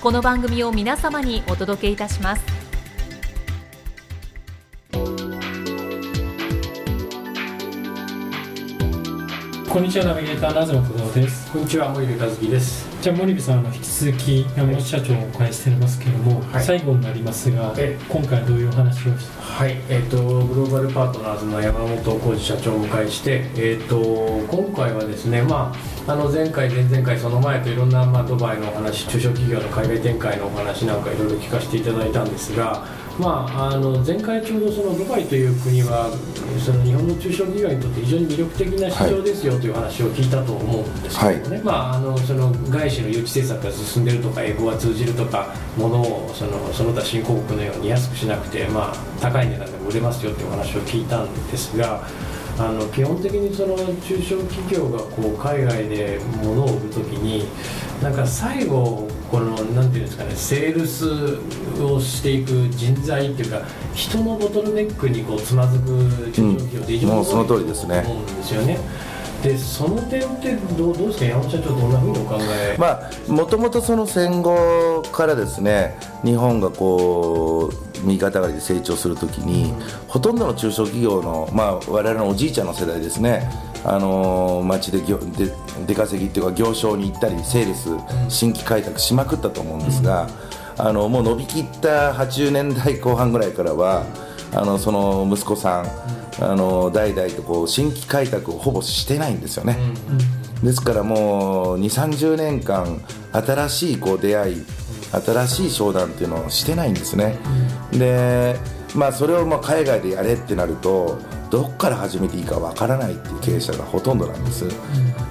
この番組を皆様にお届けいたします。こんにちはナビゲーターの東小沢です。こんにちは森部和樹です。じゃあ森部さんあの引き続き山本社長をお迎えしてますけれども、はい。最後になりますがえ今回はどういうお話をしはい。えっ、とグローバルパートナーズの山本浩二社長をお迎えしてえっ、と今回はですねまああの前回前々回その前といろんな、まあ、ドバイのお話中小企業の海外展開のお話なんかいろいろ聞かせていただいたんですがまあ、あの前回ちょうどそのドバイという国はその日本の中小企業にとって非常に魅力的な市場ですよという話を聞いたと思うんですけどもね、まあ、あのその外資の誘致政策が進んでるとか英語が通じるとか物をそのその他新興国のように安くしなくて、まあ、高い値段でも売れますよというお話を聞いたんですが。あの基本的にその中小企業がこう海外で物を売るときになんか最後このなんていうんですかねセールスをしていく人材っていうか人のボトルネックにこうつまずく中小企業って非常にもうその多いと通りですね思うんですよね。でその点ってどうどうですか山本社長どんなふうにお考え、まあもともとその戦後からですね日本がこう右肩上がりで成長するときに、ほとんどの中小企業の、まあ、我々のおじいちゃんの世代ですねあのー街で業で出稼ぎっていうか行商に行ったりセールス新規開拓しまくったと思うんですが、あのもう伸びきった80年代後半ぐらいからはあのその息子さん、あの代々とこう新規開拓をほぼしてないんですよね。ですからもう2 3 0年間新しいこう出会い新しい商談っていうのをしてないんですね、でまあそれをまあ海外でやれってなるとどこから始めていいかわからないっていう経営者がほとんどなんです、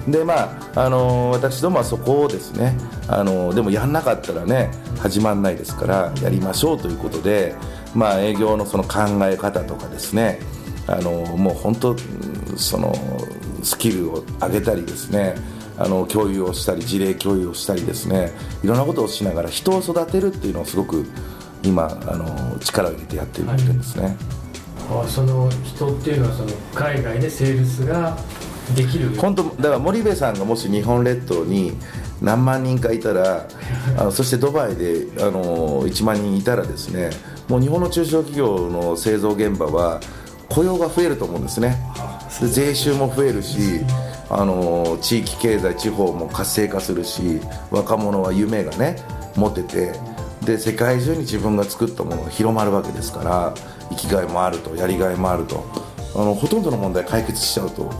でまああの私どもはそこをですねあのでもやんなかったらね始まんないですからやりましょうということでまあ営業のその考え方とかですねあのもう本当うんそのスキルを上げたりですねあの共有をしたり事例共有をしたりですねいろんなことをしながら人を育てるっていうのをすごく今あの力を入れてやってるんですね、あその人っていうのはその海外でセールスができる。本当だから森部さんがもし日本列島に何万人かいたらあのそしてドバイであの1万人いたらですねもう日本の中小企業の製造現場は雇用が増えると思うんですね。で税収も増えるしあの地域経済地方も活性化するし若者は夢がね持ててで世界中に自分が作ったものが広まるわけですから生きがいもあるとやりがいもあるとあのほとんどの問題解決しちゃうと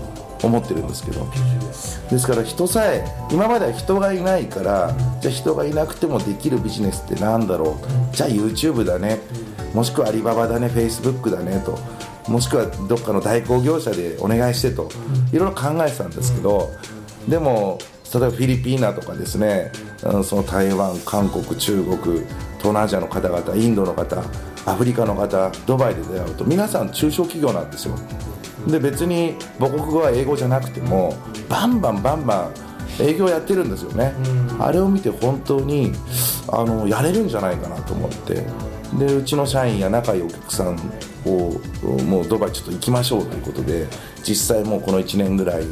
思ってるんですけど。ですから人さえ今までは人がいないからじゃあ人がいなくてもできるビジネスってなんだろう。じゃあ YouTube だね。もしくはアリババだね Facebook だねと。もしくはどっかの代行業者でお願いしてと。いろいろ考えてたんですけどでも例えばフィリピーナとかですねうんその台湾韓国中国東南アジアの方々インドの方アフリカの方ドバイで出会うと皆さん中小企業なんですよ。で別に母国語は英語じゃなくてもバンバンバンバン営業やってるんですよね、あれを見て本当にあのやれるんじゃないかなと思ってでうちの社員や仲いいお客さんをもうドバイちょっと行きましょうということで実際もうこの1年ぐらい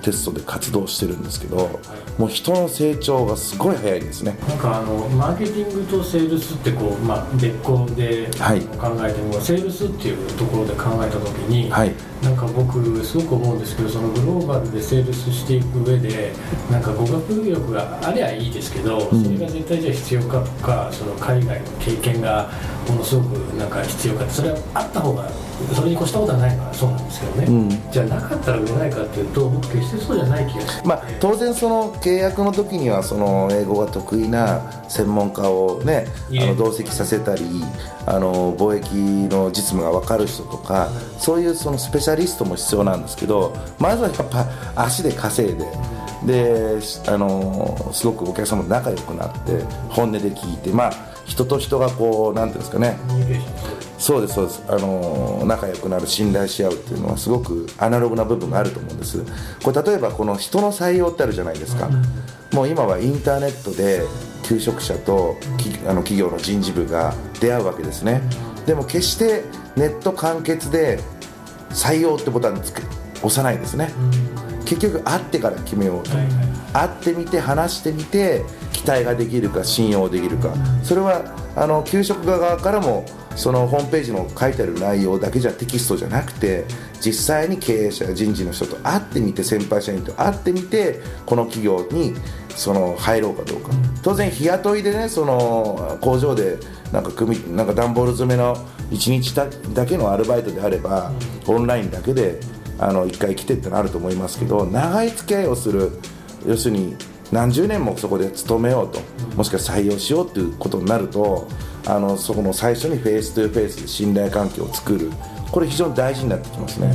テストで活動してるんですけどもう人の成長がすごい早いですね。なんかあのマーケティングとセールスってこう、まあ、別個ではい。考えても、セールスっていうところで考えた時に、はい。なんか僕すごく思うんですけどそのグローバルでセールスしていく上でなんか語学力がありゃいいですけど、ん。それが絶対じゃあ必要かとかその海外の経験がものすごくなんか必要かそれはあった方がそれに越したことはないのはそうなんですけどね、うん。じゃあなかったら売れないかっていうと僕決してそうじゃない気がして、まあ、当然その契約の時にはその英語が得意な専門家をねあの同席させたりあの貿易の実務が分かる人とかそういうそのスペシャリストも必要なんですけどまずはやっぱ足で稼いで。でしあのすごくお客様と仲良くなって本音で聞いて、まあ、人と人がこうなんていうんですかねそうですそうです。あの仲良くなる信頼し合うっていうのはすごくアナログな部分があると思うんです。これ例えばこの人の採用ってあるじゃないですか、もう今はインターネットで求職者ときあの企業の人事部が出会うわけですね。でも決してネット完結で採用ってボタンつけ押さないですね。結局会ってから決めようと、会ってみて話してみて期待ができるか信用できるか。それはあの給食側からもそのホームページの書いてある内容だけじゃテキストじゃなくて実際に経営者や人事の人と会ってみて先輩社員と会ってみてこの企業にその入ろうかどうか。当然日雇いでねその工場でなんか組みなんか段ボール詰めの1日だだけのアルバイトであればオンラインだけであの1回来てってのあると思いますけど長い付き合いをする要するに何十年もそこで勤めようともしくは採用しようということになるとあのそこの最初にフェイス2フェイスで信頼関係を作る。これ非常に大事になってきますね。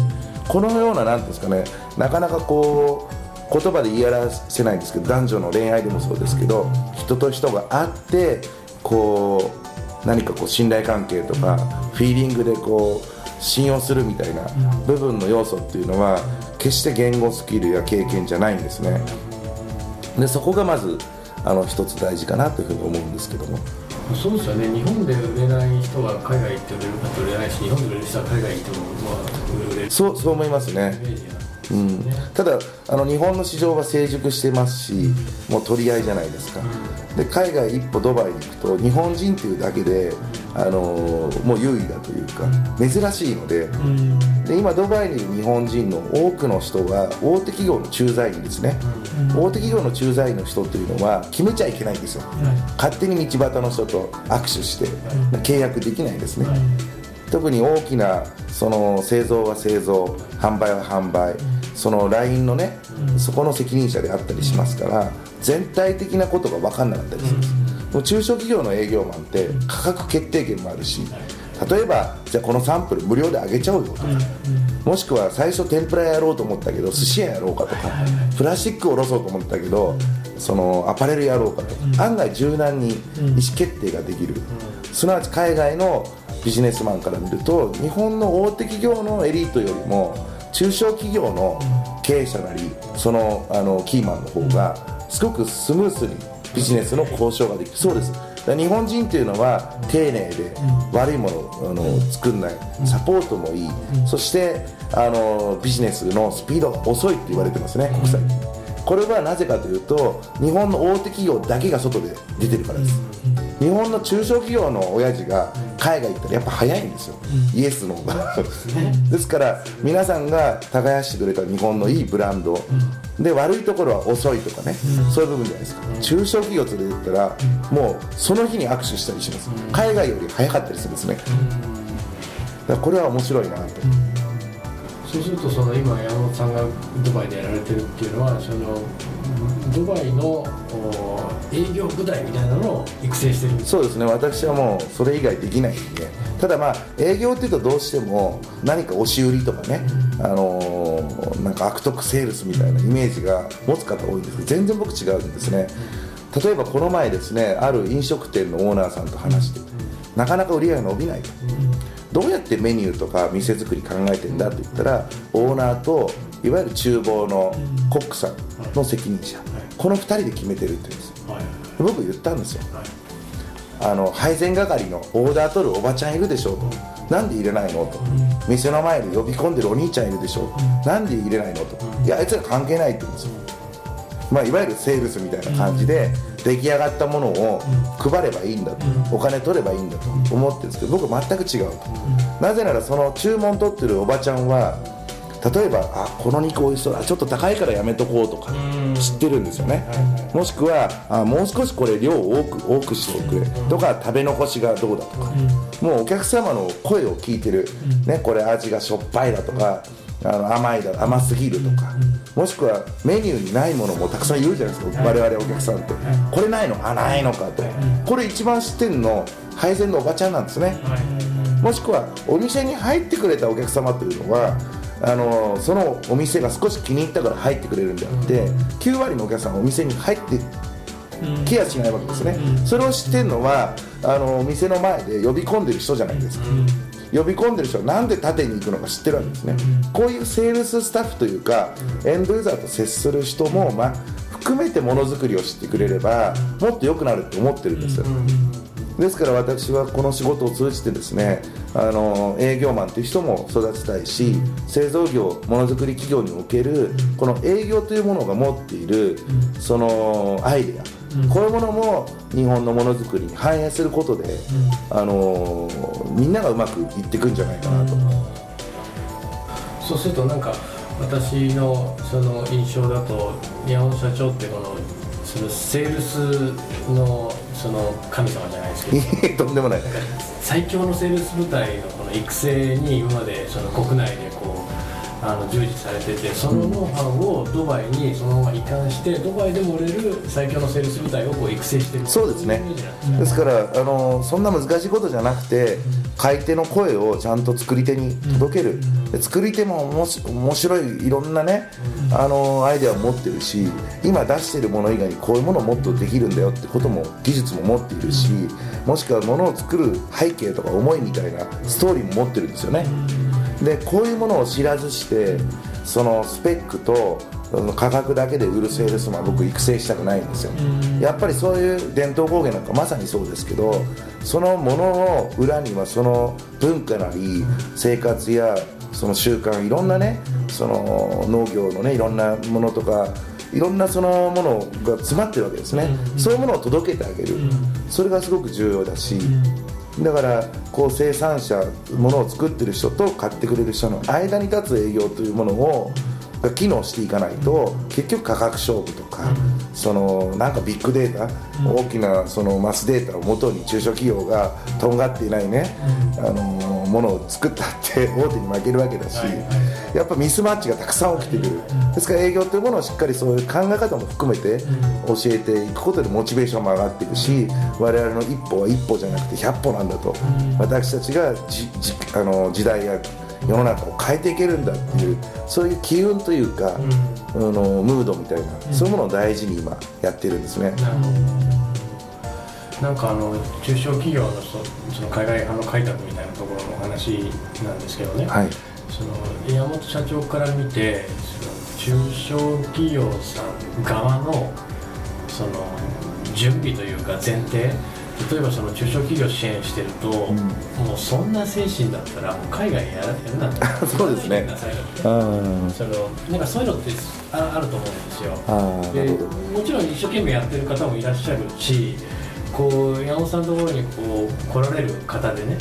このようななんていうんですかね。なかなかこう言葉で言い表せないんですけど男女の恋愛でもそうですけど人と人が会ってこう何かこう信頼関係とかフィーリングでこう信用するみたいな部分の要素っていうのは決して言語スキルや経験じゃないんですね。でそこがまずあの一つ大事かなというふうに思うんですけども。そうですよね。日本で売れない人は海外行って売れるかと売れないし日本で売れる人は海外行ってもまあ売れる。そうそう思いますイねうん。ね、ただあの日本の市場は成熟してますしもう取り合いじゃないですか。で海外一歩ドバイに行くと日本人というだけで、あのーもう優位だというか珍しいのでで今ドバイにいる日本人の多くの人は大手企業の駐在員ですね。大手企業の駐在員の人というのは決めちゃいけないんですよ。勝手に道端の人と握手して契約できないんですね。特に大きなその製造は製造販売は販売その LINE のね、そこの責任者であったりしますから全体的なことが分かんなかったりするんです、もう中小企業の営業マンって価格決定権もあるし例えばじゃあこのサンプル無料であげちゃおうよとか、もしくは最初天ぷらやろうと思ったけど寿司屋やろうかとか、プラスチックを下ろそうと思ったけど、そのアパレルやろうかとか、案外柔軟に意思決定ができる、すなわち海外のビジネスマンから見ると日本の大手企業のエリートよりも中小企業の経営者なりそのあのキーマンの方がすごくスムースにビジネスの交渉ができる。そうです。日本人っていうのは丁寧で悪いものをあの作んない。サポートもいい。そしてあのビジネスのスピードが遅いって言われてますね国際。これはなぜかというと日本の大手企業だけが外で出てるからです。日本の中小企業の親父が海外行ったらやっぱ早いんですよ、イエスの方が。ですから皆さんが耕してくれた日本のいいブランド、で悪いところは遅いとかね、そういう部分じゃないですか、中小企業連れて行ったら、もうその日に握手したりします、海外より早かったりするんですね、だからこれは面白いなと、そうするとその今山本さんがドバイでやられてるっていうのはそのドバイのお営業部隊みたいなのを育成してるそうですね。私はもうそれ以外できないんで。ただまあ営業っていうとどうしても何か押し売りとかね、あのーなんか悪徳セールスみたいなイメージが持つ方多いんですけど全然僕違うんですね。例えばこの前ですねある飲食店のオーナーさんと話しててなかなか売り上げ伸びないとどうやってメニューとか店作り考えてんだって言ったらオーナーといわゆる厨房のコックさんの責任者この2人で決めてるって言うんですよ。はい。僕言ったんですよ。はい。あの配膳係のオーダー取るおばちゃんいるでしょうと、なんで入れないのと、店の前で呼び込んでるお兄ちゃんいるでしょう、なんで入れないのと、いやあいつら関係ないって言うんですよ、まあ、いわゆるセールスみたいな感じで、出来上がったものを配ればいいんだと、お金取ればいいんだと思ってるんですけど僕は全く違うと、なぜならその注文取ってるおばちゃんは例えばあこの肉美味しそうだちょっと高いからやめとこうとか知ってるんですよね、もしくはあもう少しこれ量を多く多くしてくれ。とか食べ残しがどうだとか、もうお客様の声を聞いてる、ね、これ味がしょっぱいだとか、あの甘いだ甘すぎるとか、もしくはメニューにないものもたくさん言うじゃないですか、我々お客さんって、これないの？あないのかと、これ一番知ってるの？配膳のおばちゃんなんですね、もしくはお店に入ってくれたお客様というのはあのそのお店が少し気に入ったから入ってくれるんであって9割のお客さんはお店に入ってケアしないわけですね、それを知ってるのはあのお店の前で呼び込んでる人じゃないですか、呼び込んでる人はなんで縦に行くのか知ってるわけですね、こういうセールススタッフというかエンドユーザーと接する人も、まあ、含めてものづくりを知ってくれればもっと良くなると思ってるんですよ、ですから私はこの仕事を通じてですねあの営業マンという人も育てたいし製造業ものづくり企業におけるこの営業というものが持っているそのアイデアこういうものも日本のものづくりに反映することであのみんながうまくいっていくんじゃないかなと。そうするとなんか私のその印象だと山本社長ってこのそのセールスのその神様じゃないですけど。とんでもない。最強のセールス部隊のこの育成に今までその国内であの従事されててそのノウハウをドバイにそのまま移管してドバイでも売れる最強のセールス部隊をこう育成してるそうですね。ですからあのそんな難しいことじゃなくて買い手の声をちゃんと作り手に届ける。で作り手もおもし面白いいろんなねあのアイデアを持ってるし今出してるもの以外にこういうものをもっとできるんだよってことも技術も持っているしもしくはものを作る背景とか思いみたいなストーリーも持ってるんですよねでこういうものを知らずしてそのスペックと価格だけで売るセールスマンは僕育成したくないんですよ。やっぱりそういう伝統工芸なんかまさにそうですけどそのものの裏にはその文化なり生活やその習慣いろんなねその農業のねいろんなものとかいろんなそのものが詰まってるわけですね。そういうものを届けてあげる。それがすごく重要だしだからこう生産者ものを作ってる人と買ってくれる人の間に立つ営業というものをが機能していかないと結局価格勝負とかそのなんかビッグデータ大きなそのマスデータをもとに中小企業がとんがっていないねあのものを作ったって大手に負けるわけだしやっぱミスマッチがたくさん起きてくる。ですから営業というものをしっかりそういう考え方も含めて教えていくことでモチベーションも上がっていくし我々の一歩は一歩じゃなくて100歩なんだと私たちがじじあの時代や世の中を変えていけるんだっていうそういう機運というか、あのムードみたいな、そういうものを大事に今やってるんですね。なるほど。なんかあの中小企業のそその海外派の開拓みたいなところのお話なんですけどね、はい。その山本社長から見てその中小企業さん側のその準備というか前提例えばその中小企業支援してると、もうそんな精神だったらもう海外やらやるなって そうですね。そのなんかそういうのってああると思うんですよ。でもちろん一生懸命やってる方もいらっしゃるしこう山本さんのところにこう来られる方でね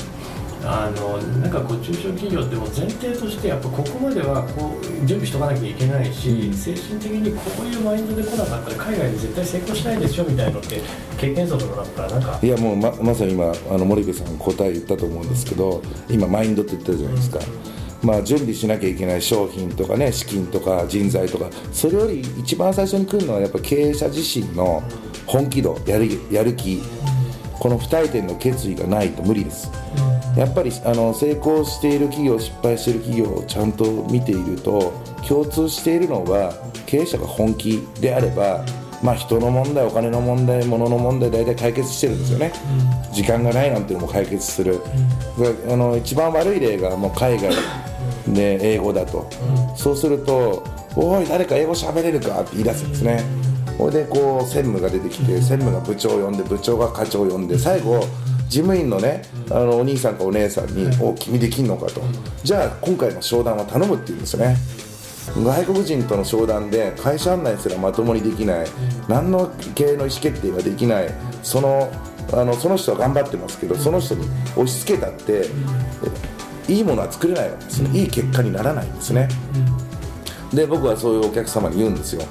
あのなんかこう中小企業ってもう前提としてやっぱここまではこう準備しとかなきゃいけないし、精神的にこういうマインドで来なかったら海外で絶対成功しないでしょみたいなのって経験則の中からなんかいやもうままさに今あの森部さん答え言ったと思うんですけど今マインドって言ってるじゃないですか、まあ、準備しなきゃいけない商品とかね資金とか人材とかそれより一番最初に来るのはやっぱ経営者自身の本気度やるやる気。この不退転の決意がないと無理ですやっぱりあの成功している企業失敗している企業をちゃんと見ていると共通しているのは経営者が本気であれば、まあ、人の問題お金の問題物の問題大体解決してるんですよね、時間がないなんていうのも解決する、であの一番悪い例がもう海外で英語だと、そうすると「おい誰か英語喋れるか?」って言い出すんですね。ほいでこう専務が出てきて専務が部長を呼んで部長が課長を呼んで最後事務員のねあのお兄さんかお姉さんに「お君できんのか」と「じゃあ今回の商談は頼む」って言うんですよね。外国人との商談で会社案内すらまともにできない。何の経営の意思決定ができない。そのあのその人は頑張ってますけどその人に押し付けたっていいものは作れないわけですねいい結果にならないんですね。で僕はそういうお客様に言うんですよ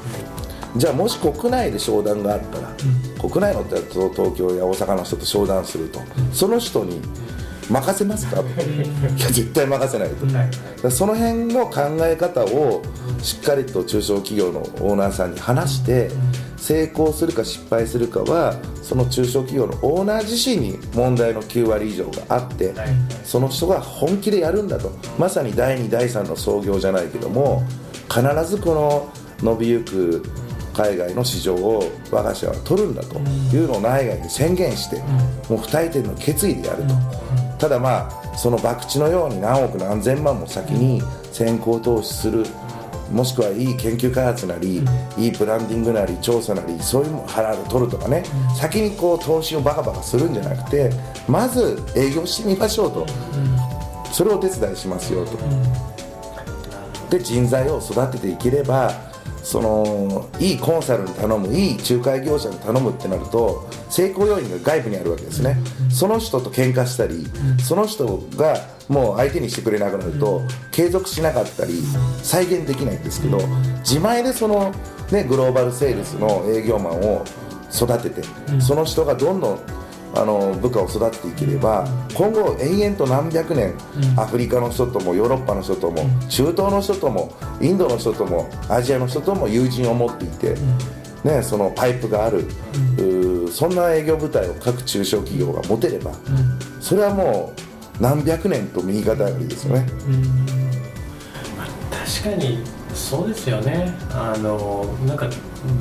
じゃあもし国内で商談があったら、国内の東京や大阪の人と商談すると、その人に任せますか？いや絶対任せないと、その辺の考え方をしっかりと中小企業のオーナーさんに話して成功するか失敗するかはその中小企業のオーナー自身に問題の9割以上があってその人が本気でやるんだと。まさに第2第3の創業じゃないけども必ずこの伸びゆく海外の市場を我が社は取るんだというのを内外に宣言してもう不退転の決意でやると。ただまあその博打のように何億何千万も先に先行投資するもしくはいい研究開発なり、いいブランディングなり調査なりそういうのを払う取るとかね、先にこう投資をバカバカするんじゃなくてまず営業してみましょうと、それをお手伝いしますよと、で人材を育てていければそのいいコンサルに頼むいい仲介業者に頼むってなると成功要因が外部にあるわけですね、その人と喧嘩したり、その人がもう相手にしてくれなくなると、継続しなかったり再現できないんですけど、自前でその、ね、グローバルセールスの営業マンを育てて、その人がどんどんあの部下を育てていければ今後延々と何百年、アフリカの人ともヨーロッパの人とも、中東の人ともインドの人ともアジアの人とも友人を持っていて、ね、そのパイプがある、うそんな営業部隊を各中小企業が持てれば、それはもう何百年と右肩上がりですよね。確かにそうですよね。あのなんか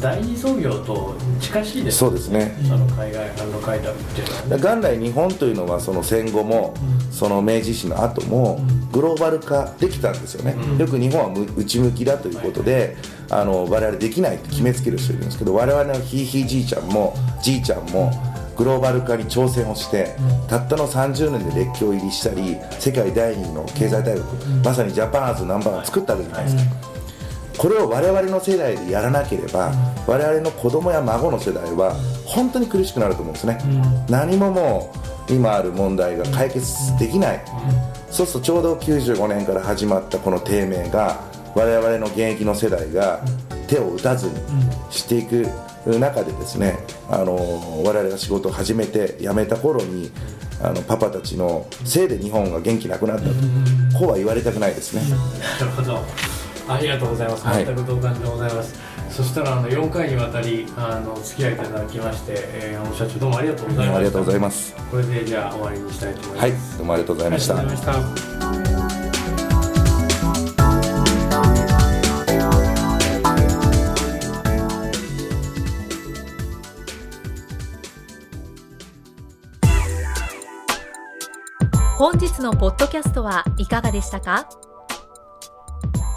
第二創業と近しいですそうですね。その海外販路開拓っていうのはね。元来日本というのはその戦後も、その明治維新の後もグローバル化できたんですよね、よく日本はむ内向きだということで、あの我々できないって決めつける人いるんですけど我々のひいひいじいちゃんもじいちゃんもグローバル化に挑戦をして、たったの30年で列強入りしたり世界第2位の経済大国、まさにジャパンアーズナンバーワン作ったわけじゃないですか、これを我々の世代でやらなければ、我々の子供や孫の世代は本当に苦しくなると思うんですね、何ももう今ある問題が解決できない、そうするとちょうど95年から始まったこの低迷が我々の現役の世代が手を打たずにしていく中でですね、あの我々が仕事を始めて辞めた頃にあのパパたちのせいで日本が元気なくなったと、こうは言われたくないですね。なるほどありがとうございます。はい。全く同感でございます、そしたらあの4回にわたりあのお付き合いいただきまして、えー、社長どうもありがとうございました。ありがとうございます。これでじゃあ終わりにしたいと思います。はい、どうもありがとうございました。ありがとうございました。本日のポッドキャストはいかがでしたか？